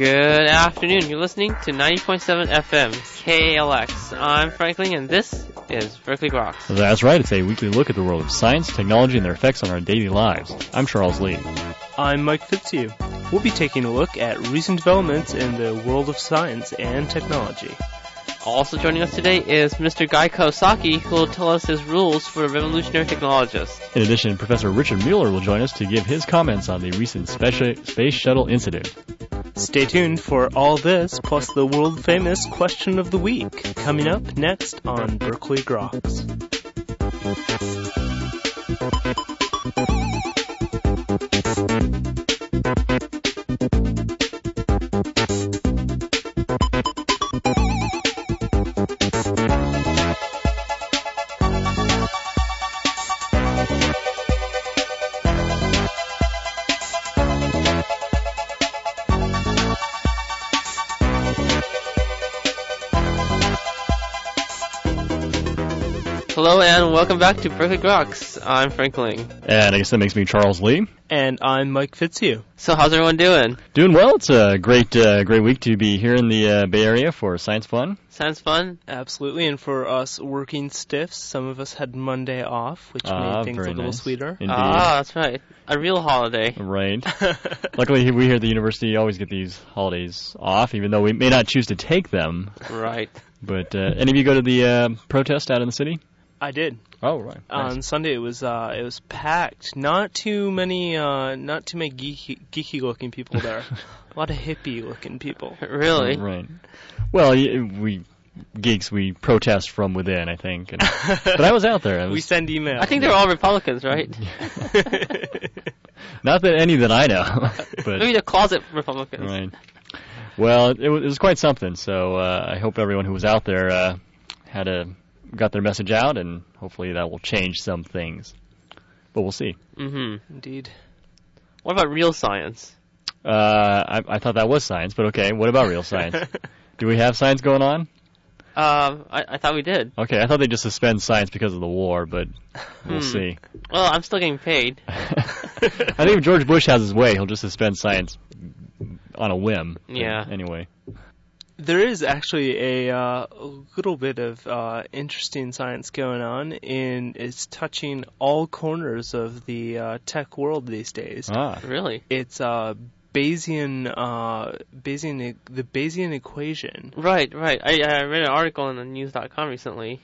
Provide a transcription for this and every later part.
Good afternoon. You're listening to 90.7 FM KLX. I'm Frank Ling, and this is Berkeley Groks. That's right. It's a weekly look at the world of science, technology, and their effects on our daily lives. I'm Charles Lee. I'm Mike Fitzhugh. We'll be taking a look at recent developments in the world of science and technology. Also joining us today is Mr. Guy Kawasaki, who will tell us his rules for revolutionary technologists. In addition, Professor Richard Muller will join us to give his comments on the recent space shuttle incident. Stay tuned for all this, plus the world famous question of the week, coming up next on Berkeley Groks. Welcome back to Berkeley Groks. I'm Frank Ling. And I guess that makes me Charles Lee. And I'm Mike Fitzhugh. So how's everyone doing? Doing well. It's a great, uh, great week to be here in the uh, Bay Area for Science Fun. Sounds fun? Absolutely, and for us working stiffs, some of us had Monday off, which Ah, made things a little nice. sweeter. Indeed. Ah, that's right. A real holiday. Right. Luckily, we here at the university always get these holidays off, even though we may not choose to take them. Right. But uh, any of you go to the uh, protest out in the city? I did. Oh, right. Nice. On Sunday it was uh, it was packed. Not too many uh, not too many geeky, geeky looking people there. a lot of hippie looking people. Really? Right. Well, y- we geeks we protest from within, I think. And, but I was out there. I was, we send emails. I think they're all Republicans, right? not that any that I know, but Maybe they're closet Republicans. right. Well, it was, it was quite something. So uh, I hope everyone who was out there uh, had a got their message out, and hopefully that will change some things. But we'll see. hmm Indeed. What about real science? Uh, I, I thought that was science, but okay. What about real science? Do we have science going on? Um, I, I thought we did. Okay, I thought they just suspend science because of the war, but we'll Hmm. see. Well, I'm still getting paid. I think if George Bush has his way, he'll just suspend science on a whim. Yeah. Anyway. There is actually a, uh, little bit of uh, interesting science going on, and it's touching all corners of the uh, tech world these days. Ah. Really? It's uh, Bayesian, uh, Bayesian, e- the Bayesian equation. Right, right. I, I read an article on the news.com recently.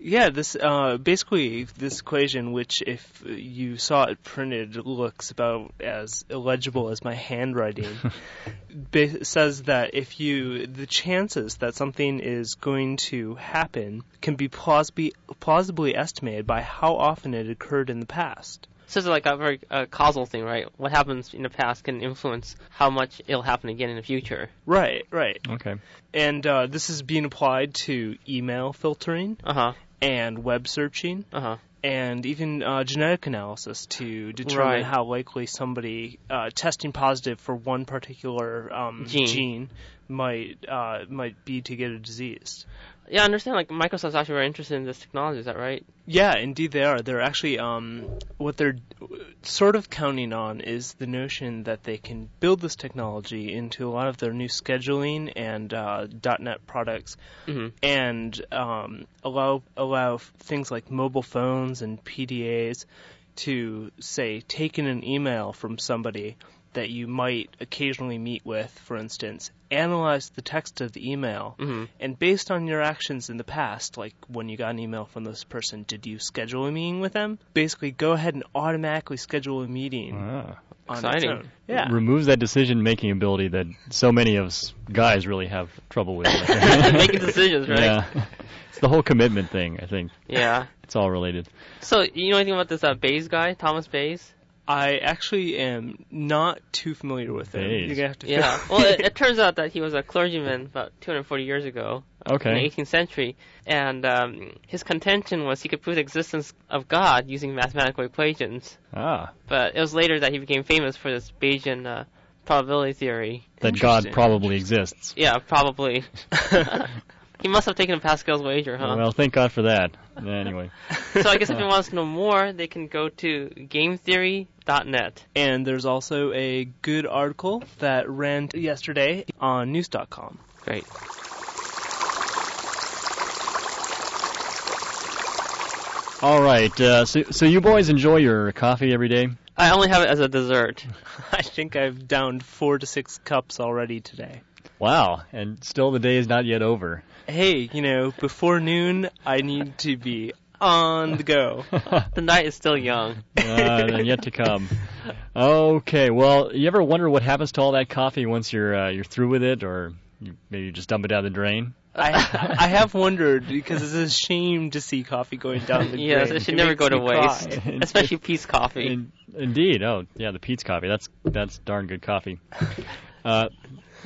Yeah, this uh, basically this equation, which if you saw it printed, looks about as illegible as my handwriting. ba- says that if you the chances that something is going to happen can be plausibly plausibly estimated by how often it occurred in the past. So it's like a very uh, causal thing, right? What happens in the past can influence how much it'll happen again in the future. Right, right. Okay. And uh, this is being applied to email filtering Uh huh. And web searching. Uh huh. and even uh, genetic analysis to determine Right. how likely somebody uh, testing positive for one particular um, Gene. might uh, might be to get a disease. Yeah, I understand. Like Microsoft's actually very interested in this technology. Is that right? Yeah, indeed they are. They're actually um, what they're sort of counting on is the notion that they can build this technology into a lot of their new scheduling and uh, .NET products hmm and um, allow allow things like mobile phones and PDAs to say take in an email from somebody that you might occasionally meet with, for instance, analyze the text of the email, hmm and based on your actions in the past, like when you got an email from this person, did you schedule a meeting with them? Basically, go ahead and automatically schedule a meeting Ah. on Exciting. its own. Yeah. Removes that decision-making ability that so many of us guys really have trouble with. Making decisions, right? Yeah. It's the whole commitment thing, I think. Yeah. It's all related. So you know anything about this uh, Bayes guy, Thomas Bayes? I actually am not too familiar with him. Bayes. You're gonna have to Yeah. well, it, it turns out that he was a clergyman about 240 years ago. in the 18th century, and um, his contention was he could prove the existence of God using mathematical equations. Ah. But it was later that he became famous for this Bayesian uh, probability theory. That God probably exists. Yeah, probably. He must have taken a Pascal's wager, huh? Well, thank God for that. Anyway, so I guess if anyone wants to know more, they can go to GameTheory.net. And there's also a good article that ran yesterday on News.com. Great. all right. Uh, so, so you boys enjoy your coffee every day? I only have it as a dessert. I think I've downed four to six cups already today. Wow, and still the day is not yet over. Hey, you know, before noon, I need to be on the go. The night is still young. uh, and yet to come. Okay, well, you ever wonder what happens to all that coffee once you're uh, you're through with it, or you maybe just dump it down the drain? I I have wondered because it's a shame to see coffee going down the drain. yes, it should never go to waste. Especially Peet's Coffee. In, indeed. Oh, yeah, the Peet's coffee. That's that's darn good coffee. Uh,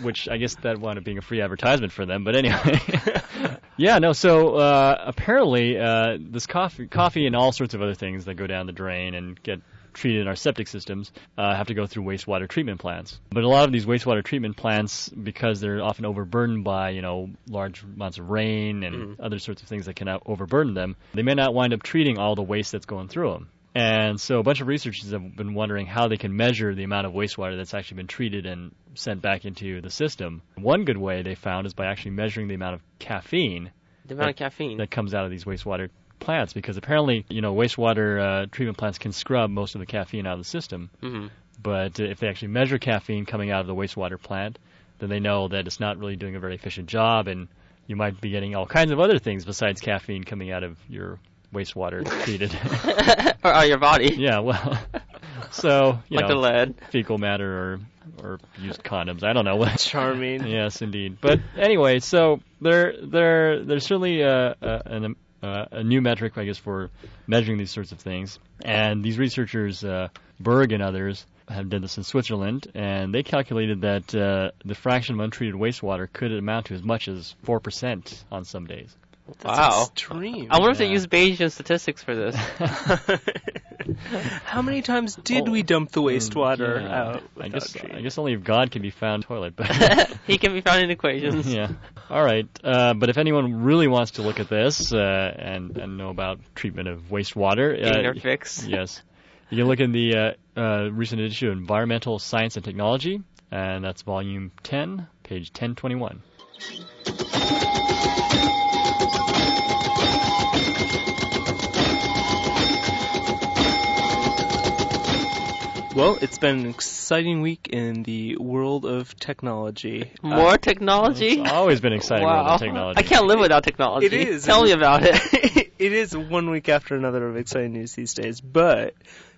which I guess that wound up being a free advertisement for them. But anyway, yeah, no. So uh, apparently, uh, this coffee, coffee, and all sorts of other things that go down the drain and get treated in our septic systems uh, have to go through wastewater treatment plants. But a lot of these wastewater treatment plants, because they're often overburdened by you know large amounts of rain and other sorts of things that can overburden them, they may not wind up treating all the waste that's going through them. And so a bunch of researchers have been wondering how they can measure the amount of wastewater that's actually been treated and sent back into the system. One good way they found is by actually measuring the amount of caffeine the amount of caffeine. that comes out of these wastewater plants because apparently, you know, wastewater uh, treatment plants can scrub most of the caffeine out of the system. hmm But uh, if they actually measure caffeine coming out of the wastewater plant, then they know that it's not really doing a very efficient job and you might be getting all kinds of other things besides caffeine coming out of your wastewater treated. or out your body. yeah, well, so, you like the lead. fecal matter or or used condoms. I don't know what. Charming. Yes, indeed. But anyway, so there, there, there's certainly a, a, an, uh, a new metric, I guess, for measuring these sorts of things. And these researchers, uh, Berg and others, have done this in Switzerland, and they calculated that uh, the fraction of untreated wastewater could amount to as much as four percent on some days. That's Wow. extreme. I wonder if they Yeah. use Bayesian statistics for this. How many times did Oh, we dump the wastewater Yeah, out? I guess treating? I guess only if God can be found toilet, but. he can be found in equations. yeah. All right. Uh, but if anyone really wants to look at this uh, and and know about treatment of wastewater, Getting uh, their fix. yes, you can look in the uh, uh, recent issue of Environmental Science and Technology, and that's volume 10, page 1021. Well, it's been an exciting week in the world of technology. Uh, More technology? It's always been exciting wow. world of technology. I can't live without technology. It is. Tell me about it. it is one week after another of exciting news these days, but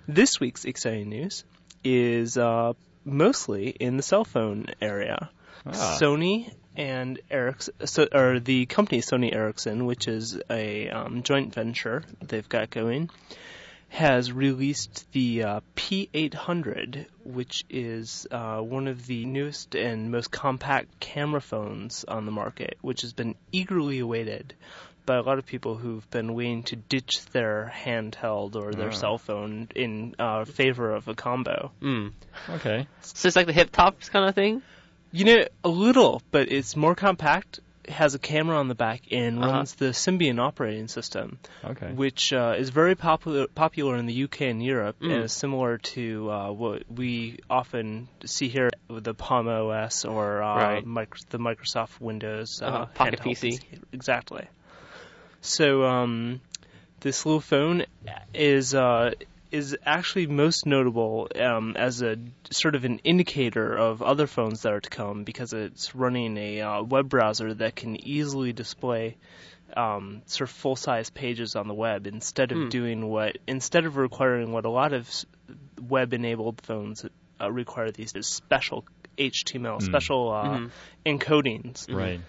this week's exciting news is uh, mostly in the cell phone area. Ah. Sony and Ericsson, so, or the company Sony Ericsson, which is a um, joint venture they've got going, has released the uh, P800, which is uh, one of the newest and most compact camera phones on the market, which has been eagerly awaited by a lot of people who've been waiting to ditch their handheld or their Ah. cell phone in uh, favor of a combo. mm. Okay. So it's like the hip tops kind of thing? You know, a little, but it's more compact. Has a camera on the back and Uh-huh. runs the Symbian operating system, Okay. which uh, is very popular popular in the UK and Europe, Mm. and is similar to uh, what we often see here with the Palm OS or uh, Right. mic- the Microsoft Windows uh, Uh-huh, Pocket PC. Exactly. So um, this little phone is uh, is actually most notable um, as a sort of an indicator of other phones that are to come because it's running a uh, web browser that can easily display um, sort of full size pages on the web instead of Hmm. doing what instead of requiring what a lot of web enabled phones uh, require these is special HTML, Hmm. special uh, Mhm. encodings Right.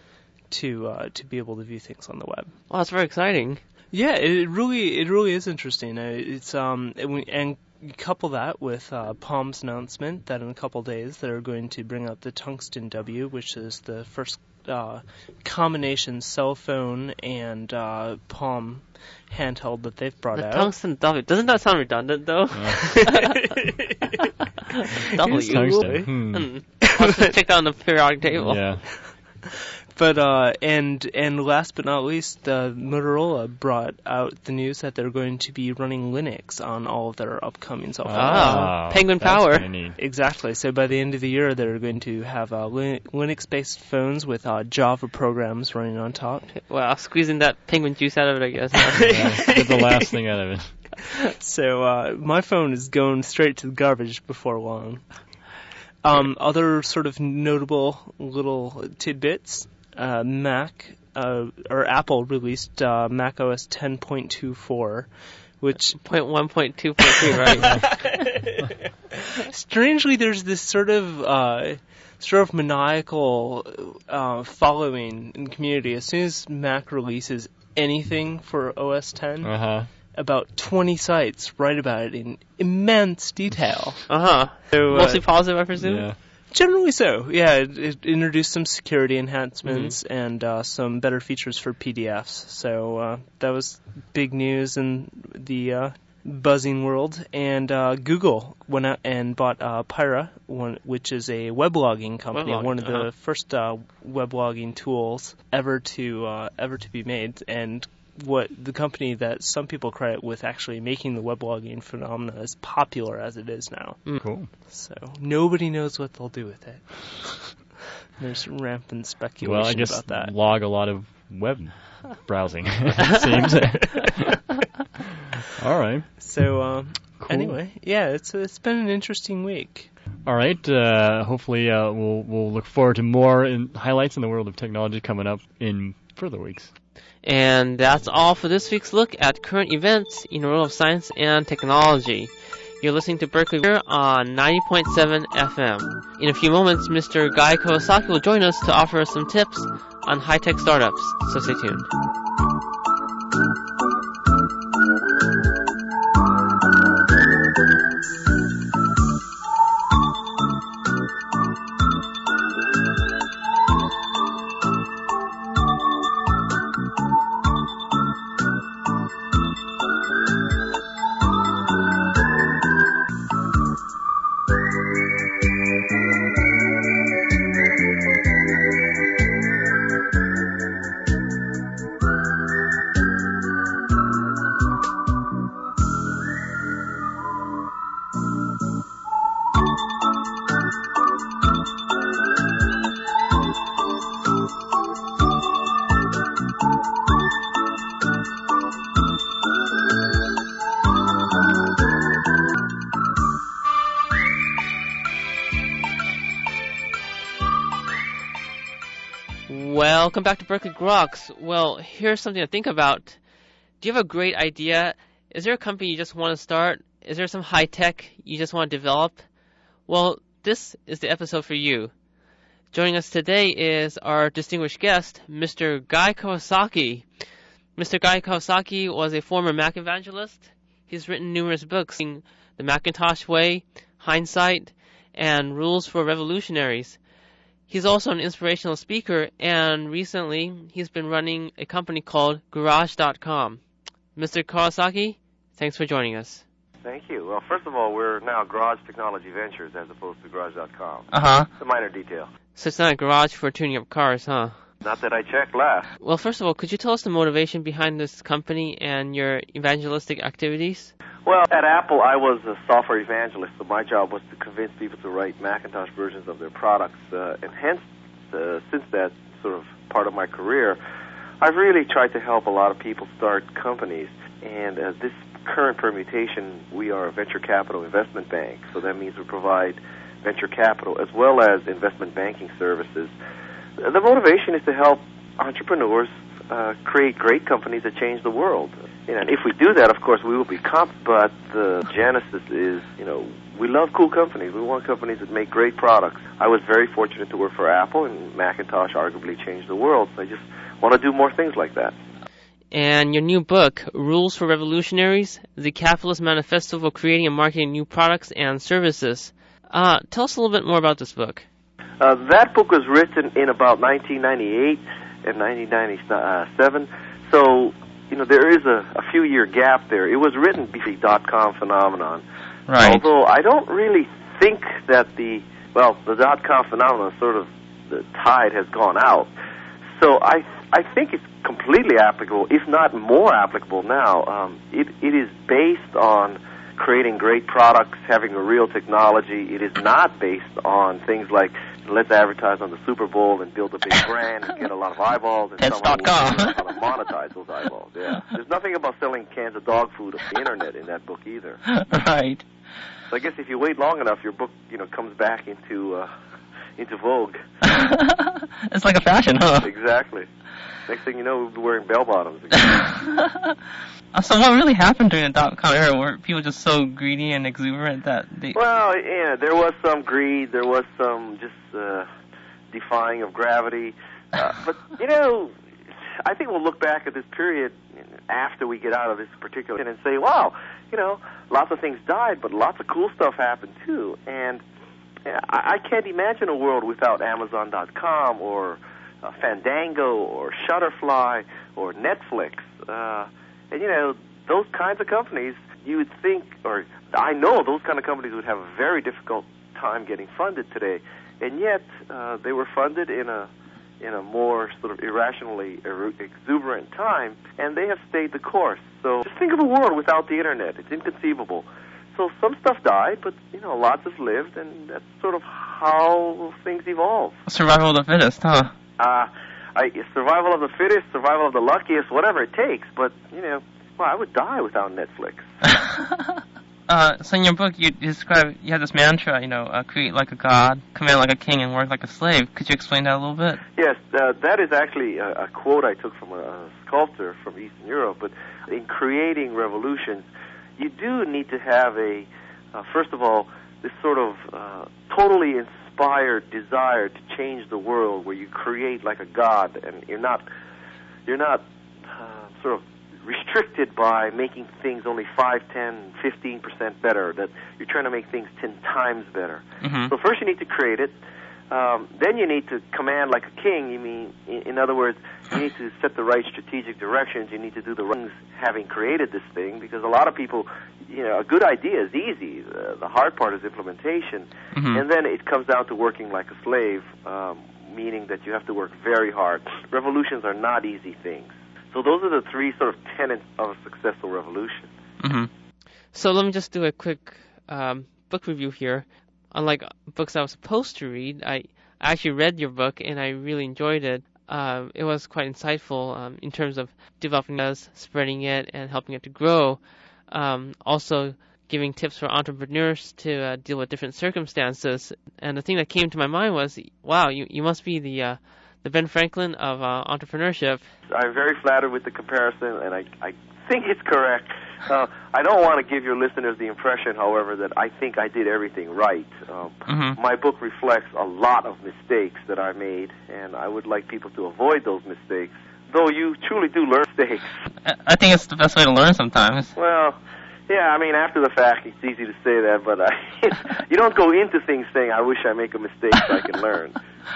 to uh, to be able to view things on the web. Well, that's very exciting. Yeah, it really it really is interesting. Uh, It's um and, and you couple that with uh, Palm's announcement that in a couple days they're going to bring out the Tungsten W, which is the first uh, combination cell phone and uh, Palm handheld that they've brought The out. tungsten W. Doesn't that sound redundant though? W. Tungsten. Hmm. Hmm. I'll just check that on the periodic table. Yeah. But uh, and and last but not least, uh, Motorola brought out the news that they're going to be running Linux on all of their upcoming cell phones. Ah, Penguin Power. Exactly. So by the end of the year, they're going to have uh, Linux-based phones with uh, Java programs running on top. Wow, squeezing that penguin juice out of it, I guess. Yeah, get the last thing out of it. So uh, my phone is going straight to the garbage before long. Um, other sort of notable little tidbits: uh, Mac uh, or Apple released uh, Mac OS 10.24, which Point one, point two, point three, right? strangely there's this sort of uh, sort of maniacal uh, following in the community. As soon as Mac releases anything for OS 10, Uh huh. about 20 sites write about it in immense detail. Uh huh. So, uh, Mostly positive, I presume. Yeah. Generally so, yeah. It, it introduced some security enhancements and uh, some better features for PDFs. So uh, that was big news in the uh, buzzing world. And uh, Google went out and bought uh, Pyra, one, which is a weblogging company, Weblogging, one of the uh-huh. first uh, weblogging tools ever to uh, ever to be made. And what the company that some people credit with actually making the weblogging phenomena as popular as it is now. Cool. So nobody knows what they'll do with it. There's rampant speculation Well, I guess about that. log a lot of web browsing. it seems. All right. So um, Cool. anyway, yeah, it's it's been an interesting week. All right. Uh, hopefully, uh, we'll we'll look forward to more in highlights in the world of technology coming up in further weeks. And that's all for this week's look at current events in the world of science and technology. You're listening to Berkeley here on 90.7 FM. In a few moments, Mr. Guy Kawasaki will join us to offer us some tips on high-tech startups, so stay tuned. Welcome back to Berkeley Groks. Well, here's something to think about. Do you have a great idea? Is there a company you just want to start? Is there some high tech you just want to develop? Well, this is the episode for you. Joining us today is our distinguished guest, Mr. Guy Kawasaki. Mr. Guy Kawasaki was a former Mac evangelist. He's written numerous books, The Macintosh Way, Hindsight, and Rules for Revolutionaries. He's also an inspirational speaker, and recently he's been running a company called Garage.com. Mr. Kawasaki, thanks for joining us. Thank you. Well, first of all, we're now Garage Technology Ventures as opposed to Garage.com. Uh huh. It's a minor detail. So it's not a garage for tuning up cars, huh? Not that I checked last. Well, first of all, could you tell us the motivation behind this company and your evangelistic activities? Well, at Apple, I was a software evangelist, so my job was to convince people to write Macintosh versions of their products. Uh, and hence, uh, since that sort of part of my career, I've really tried to help a lot of people start companies. And uh, this current permutation, we are a venture capital investment bank, so that means we provide venture capital as well as investment banking services. The motivation is to help entrepreneurs uh, create great companies that change the world. And if we do that, of course, we will be comp. But the genesis is, you know, we love cool companies. We want companies that make great products. I was very fortunate to work for Apple, and Macintosh arguably changed the world. So I just want to do more things like that. And your new book, Rules for Revolutionaries, The Capitalist Manifesto for Creating and Marketing New Products and Services. Uh, tell us a little bit more about this book. Uh, that book was written in about 1998 and 1997. So, you know, there is a, a few year gap there. It was written before the dot com phenomenon. Right. Although I don't really think that the well, the dot com phenomenon sort of the tide has gone out. so I I think it's completely applicable, if not more applicable now. Um, it it is based on creating great products, having a real technology. It is not based on things like let's advertise on the Super Bowl and build a big brand and get a lot of eyeballs and figure out how to monetize those eyeballs. Yeah, there's nothing about selling cans of dog food on the internet in that book either. right. So I guess if you wait long enough, your book you know comes back into uh, into vogue. it's like a fashion, huh? Exactly. Next thing you know, we'll be wearing bell bottoms again. So what really happened during the dot com era? Were people just so greedy and exuberant that they? Well, yeah, there was some greed. There was some just uh, defying of gravity. Uh, but you know, I think we'll look back at this period after we get out of this particular and say, wow, you know, lots of things died, but lots of cool stuff happened too. And I, I can't imagine a world without Amazon.com or uh, Fandango or Shutterfly or Netflix. Uh, and you know, those kinds of companies, you would think, or I know those kind of companies would have a very difficult time getting funded today, and yet uh, they were funded in a in a more sort of irrationally exuberant time, and they have stayed the course. So just think of a world without the internet; it's inconceivable. So some stuff died, but you know, lots has lived, and that's sort of how things evolve. Survival of the fittest, huh? Uh, I, survival of the fittest, survival of the luckiest, whatever it takes. But you know, well, I would die without Netflix. uh, so in your book, you describe you have this mantra, you know, uh, create like a god, command like a king, and work like a slave. Could you explain that a little bit? Yes, uh, that is actually a, a quote I took from a, a sculptor from Eastern Europe. But in creating revolutions, you do need to have a, uh, first of all, this sort of uh, totally inspired desire to change the world where you create like a god and you're not you're not uh, sort of restricted by making things only 5, 10, 15% better that you're trying to make things 10 times better. Mm-hmm. So first you need to create it um, then you need to command like a king. You mean, in, in other words, you need to set the right strategic directions. You need to do the right things having created this thing because a lot of people, you know, a good idea is easy. Uh, the hard part is implementation. Mm-hmm. And then it comes down to working like a slave, um, meaning that you have to work very hard. Revolutions are not easy things. So those are the three sort of tenets of a successful revolution. Mm-hmm. So let me just do a quick um, book review here unlike books I was supposed to read, I actually read your book and I really enjoyed it. Um, it was quite insightful um, in terms of developing us, spreading it, and helping it to grow. Um, also, giving tips for entrepreneurs to uh, deal with different circumstances. And the thing that came to my mind was, wow, you you must be the uh, the Ben Franklin of uh, entrepreneurship. I'm very flattered with the comparison, and I I think it's correct. Uh, I don't want to give your listeners the impression, however, that I think I did everything right. Um, mm-hmm. My book reflects a lot of mistakes that I made, and I would like people to avoid those mistakes. Though you truly do learn mistakes. I think it's the best way to learn sometimes. Well, yeah, I mean, after the fact, it's easy to say that, but I, you don't go into things saying, "I wish I make a mistake so I can learn."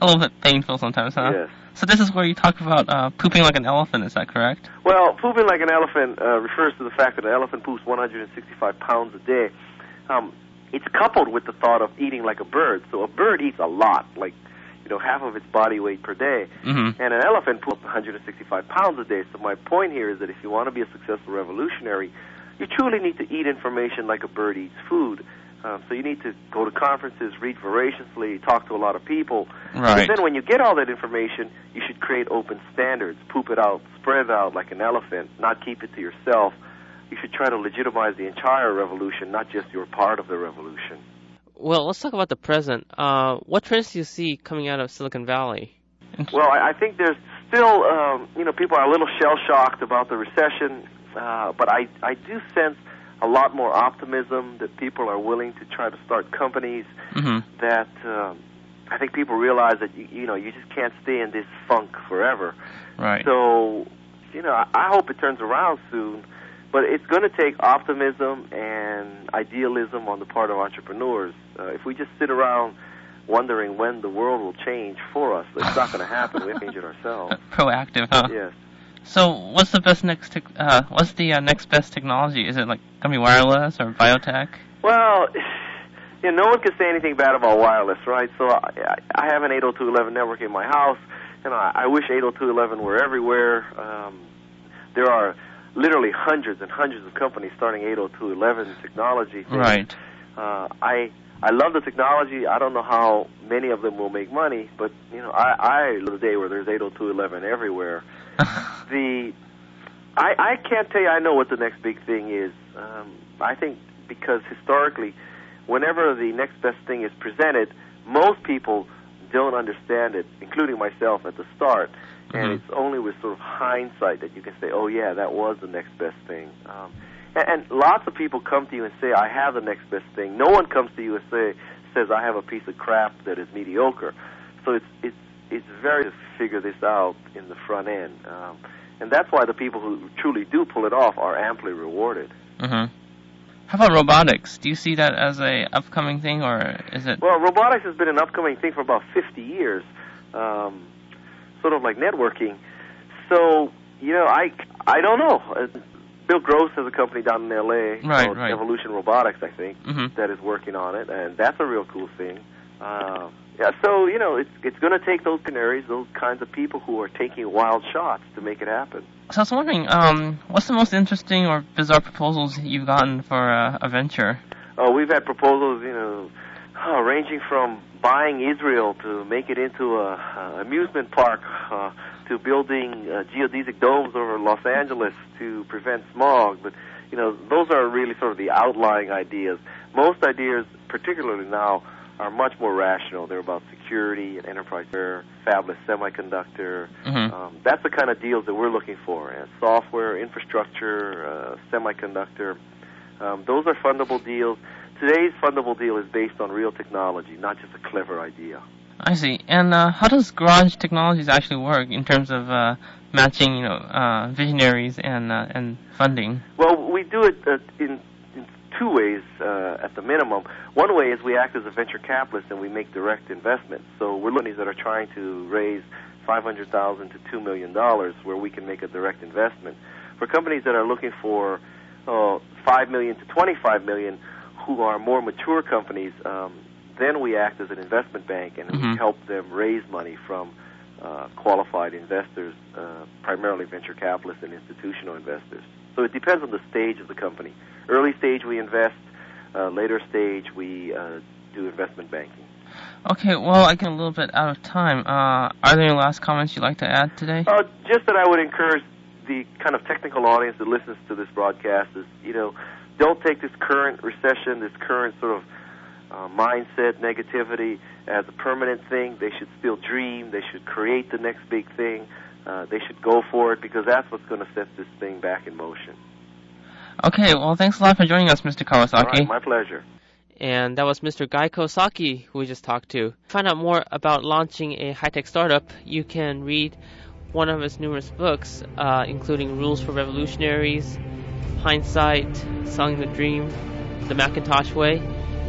a little bit painful sometimes, huh? Yes. So this is where you talk about uh, pooping like an elephant. Is that correct? Well, pooping like an elephant uh, refers to the fact that an elephant poops 165 pounds a day. Um, it's coupled with the thought of eating like a bird. So a bird eats a lot, like you know half of its body weight per day, mm-hmm. and an elephant poops 165 pounds a day. So my point here is that if you want to be a successful revolutionary, you truly need to eat information like a bird eats food. Um, so you need to go to conferences, read voraciously, talk to a lot of people. Right. And then when you get all that information, you should create open standards, poop it out, spread it out like an elephant, not keep it to yourself. You should try to legitimize the entire revolution, not just your part of the revolution. Well, let's talk about the present. Uh, what trends do you see coming out of Silicon Valley? Well, I, I think there's still, um, you know, people are a little shell shocked about the recession, uh, but I, I do sense a lot more optimism that people are willing to try to start companies mm-hmm. that um, I think people realize that you, you know you just can't stay in this funk forever. Right. So, you know, I, I hope it turns around soon, but it's going to take optimism and idealism on the part of entrepreneurs. Uh, if we just sit around wondering when the world will change for us, it's not going to happen. We have to change it ourselves. Proactive, huh? Yes. So, what's the best next? Te- uh, what's the uh, next best technology? Is it like gonna be wireless or biotech? Well, you know, no one can say anything bad about wireless, right? So I, I have an 802.11 network in my house, and I, I wish 802.11 were everywhere. Um, there are literally hundreds and hundreds of companies starting 802.11 technology. Things. Right. Uh, I I love the technology. I don't know how many of them will make money, but you know, I I live a day where there's 802.11 everywhere. the I I can't tell you I know what the next big thing is. Um, I think because historically, whenever the next best thing is presented, most people don't understand it, including myself at the start. And Mhm. it's only with sort of hindsight that you can say, "Oh yeah, that was the next best thing." Um, and, and lots of people come to you and say, "I have the next best thing." No one comes to you and say says, "I have a piece of crap that is mediocre." So it's it's it's very to figure this out in the front end, um, and that's why the people who truly do pull it off are amply rewarded. hmm How about robotics? Do you see that as a upcoming thing, or is it? Well, robotics has been an upcoming thing for about 50 years, um, sort of like networking. So, you know, I I don't know. Bill Gross has a company down in L.A. Right, called right. Evolution Robotics, I think, Mhm. that is working on it, and that's a real cool thing. Uh, yeah, so you know, it's it's going to take those canaries, those kinds of people who are taking wild shots to make it happen. So I was wondering, um, what's the most interesting or bizarre proposals you've gotten for uh, a venture? Oh, we've had proposals, you know, uh, ranging from buying Israel to make it into a, a amusement park, uh, to building uh, geodesic domes over Los Angeles to prevent smog. But you know, those are really sort of the outlying ideas. Most ideas, particularly now, are much more rational. They're about security and enterprise, fair, fabless semiconductor. Mhm. Um, that's the kind of deals that we're looking for. Uh, software, infrastructure, uh, semiconductor. Um, those are fundable deals. Today's fundable deal is based on real technology, not just a clever idea. I see. And uh, how does Garage Technologies actually work in terms of uh, matching, you know, uh, visionaries and uh, and funding? Well, we do it uh, in, in two ways uh, at the minimum. One way is we act as a venture capitalist and we make direct investments. So we're companies that are trying to raise five hundred thousand to two million dollars, where we can make a direct investment. For companies that are looking for uh, five million to twenty-five million, who are more mature companies, um, then we act as an investment bank and we Mhm. help them raise money from uh, qualified investors, uh, primarily venture capitalists and institutional investors. So it depends on the stage of the company. Early stage we invest, uh, later stage we uh, do investment banking. Okay, well, I get a little bit out of time. Uh, are there any last comments you'd like to add today? Uh, just that I would encourage the kind of technical audience that listens to this broadcast is, you know, don't take this current recession, this current sort of uh, mindset, negativity as a permanent thing. They should still dream. They should create the next big thing. Uh, they should go for it because that's what's going to set this thing back in motion. Okay, well, thanks a lot for joining us, Mr. Kawasaki. right, my pleasure. And that was Mr. Guy Kawasaki who we just talked to. To find out more about launching a high-tech startup, you can read one of his numerous books, uh, including Rules for Revolutionaries, Hindsight, Selling the Dream, The Macintosh Way,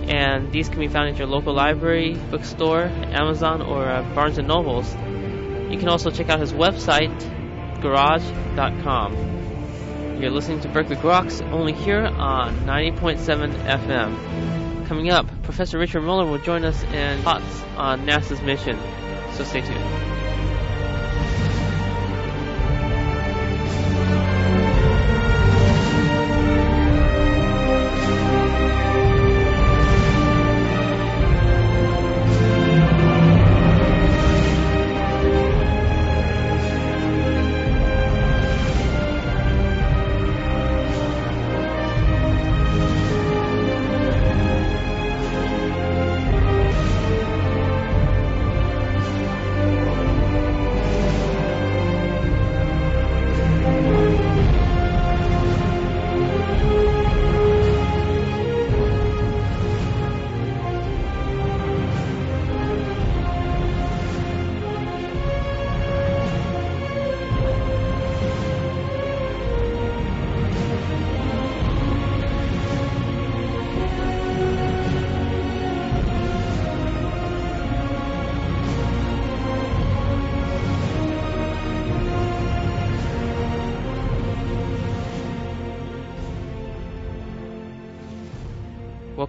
and these can be found at your local library, bookstore, Amazon, or uh, Barnes & Nobles. You can also check out his website, garage.com. You're listening to Berkeley Groks only here on 90.7 FM. Coming up, Professor Richard Muller will join us in thoughts on NASA's mission. So stay tuned.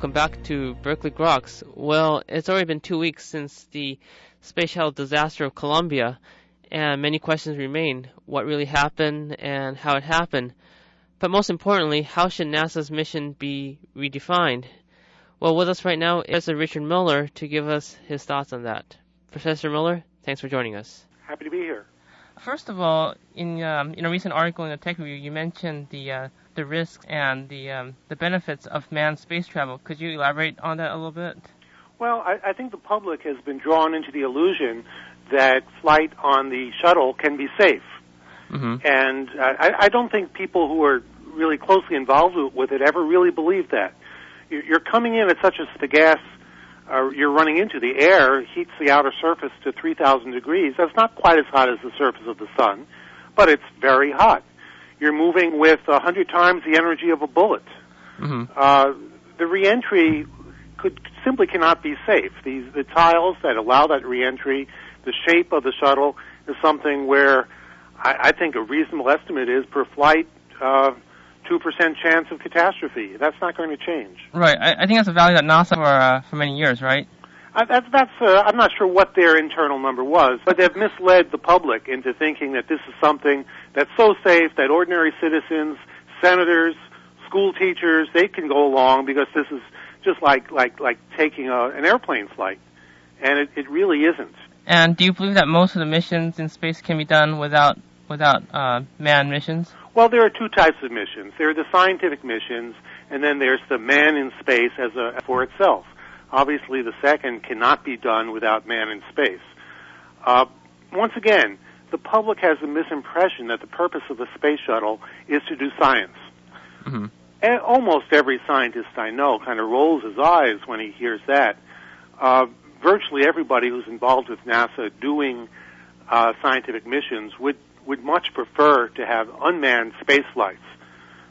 Welcome back to Berkeley Groks. Well, it's already been two weeks since the space shuttle disaster of Columbia, and many questions remain. What really happened and how it happened? But most importantly, how should NASA's mission be redefined? Well, with us right now is Professor Richard Muller to give us his thoughts on that. Professor Muller, thanks for joining us. Happy to be here. First of all, in um, in a recent article in the Tech Review, you mentioned the uh, the risks and the um, the benefits of manned space travel. Could you elaborate on that a little bit? Well, I, I think the public has been drawn into the illusion that flight on the shuttle can be safe, mm-hmm. and I, I don't think people who are really closely involved with it ever really believe that. You're coming in at such a the gas uh, you're running into. The air heats the outer surface to 3,000 degrees. That's not quite as hot as the surface of the sun, but it's very hot. You're moving with a hundred times the energy of a bullet. Mm-hmm. Uh, the reentry could simply cannot be safe. These the tiles that allow that reentry, the shape of the shuttle is something where I, I think a reasonable estimate is per flight. Uh, two percent chance of catastrophe. That's not going to change. Right. I, I think that's a value that NASA for uh, for many years, right? Uh, that's that's. Uh, I'm not sure what their internal number was, but they've misled the public into thinking that this is something that's so safe that ordinary citizens, senators, school teachers, they can go along because this is just like like like taking a, an airplane flight, and it, it really isn't. And do you believe that most of the missions in space can be done without without uh, manned missions? Well, there are two types of missions. There are the scientific missions, and then there's the man in space as a for itself. Obviously, the second cannot be done without man in space. Uh, once again, the public has a misimpression that the purpose of the space shuttle is to do science. Mm-hmm. And almost every scientist I know kind of rolls his eyes when he hears that. Uh, virtually everybody who's involved with NASA doing uh, scientific missions would would much prefer to have unmanned space flights.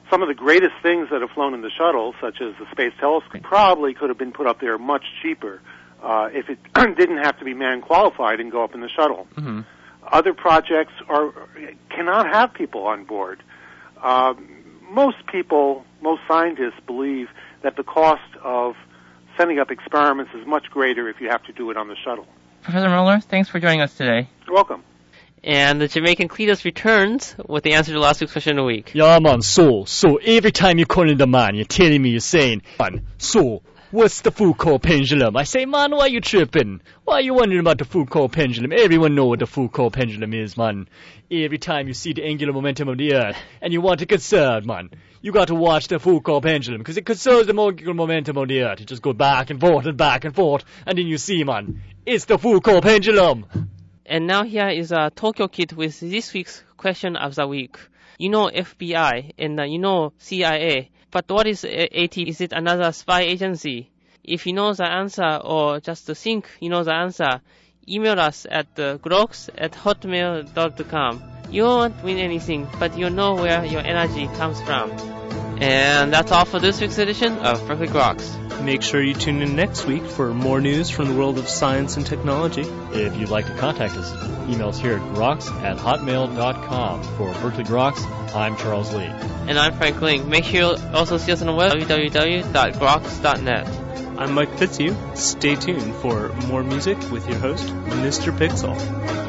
Some of the greatest things that have flown in the shuttle, such as the Space Telescope, probably could have been put up there much cheaper uh, if it didn't have to be man qualified and go up in the shuttle. Mm-hmm. Other projects are cannot have people on board. Uh, most people, most scientists believe that the cost of sending up experiments is much greater if you have to do it on the shuttle. Professor Muller, thanks for joining us today. You're welcome. And the Jamaican Cletus returns with the answer to last week's question of the week. Yeah, man. So, so every time you call in the man, you're telling me you're saying, man, so what's the Foucault pendulum? I say, man, why are you tripping? Why are you wondering about the Foucault pendulum? Everyone know what the Foucault pendulum is, man. Every time you see the angular momentum of the Earth and you want to conserve, man, you got to watch the Foucault pendulum because it conserves the angular momentum of the Earth. It just goes back and forth and back and forth, and then you see, man, it's the Foucault pendulum. And now here is a Tokyo Kid with this week's question of the week. You know FBI and uh, you know CIA, but what is AT? Is it another spy agency? If you know the answer or just think you know the answer, email us at uh, groks at hotmail.com. You won't win anything, but you know where your energy comes from. And that's all for this week's edition of Berkeley Groks. Make sure you tune in next week for more news from the world of science and technology. If you'd like to contact us, email us here at groks at hotmail.com. For Berkeley Groks, I'm Charles Lee. And I'm Frank Ling. Make sure you also see us on the web, www.groks.net. I'm Mike Fitzhugh. Stay tuned for more music with your host, Mr. Pixel.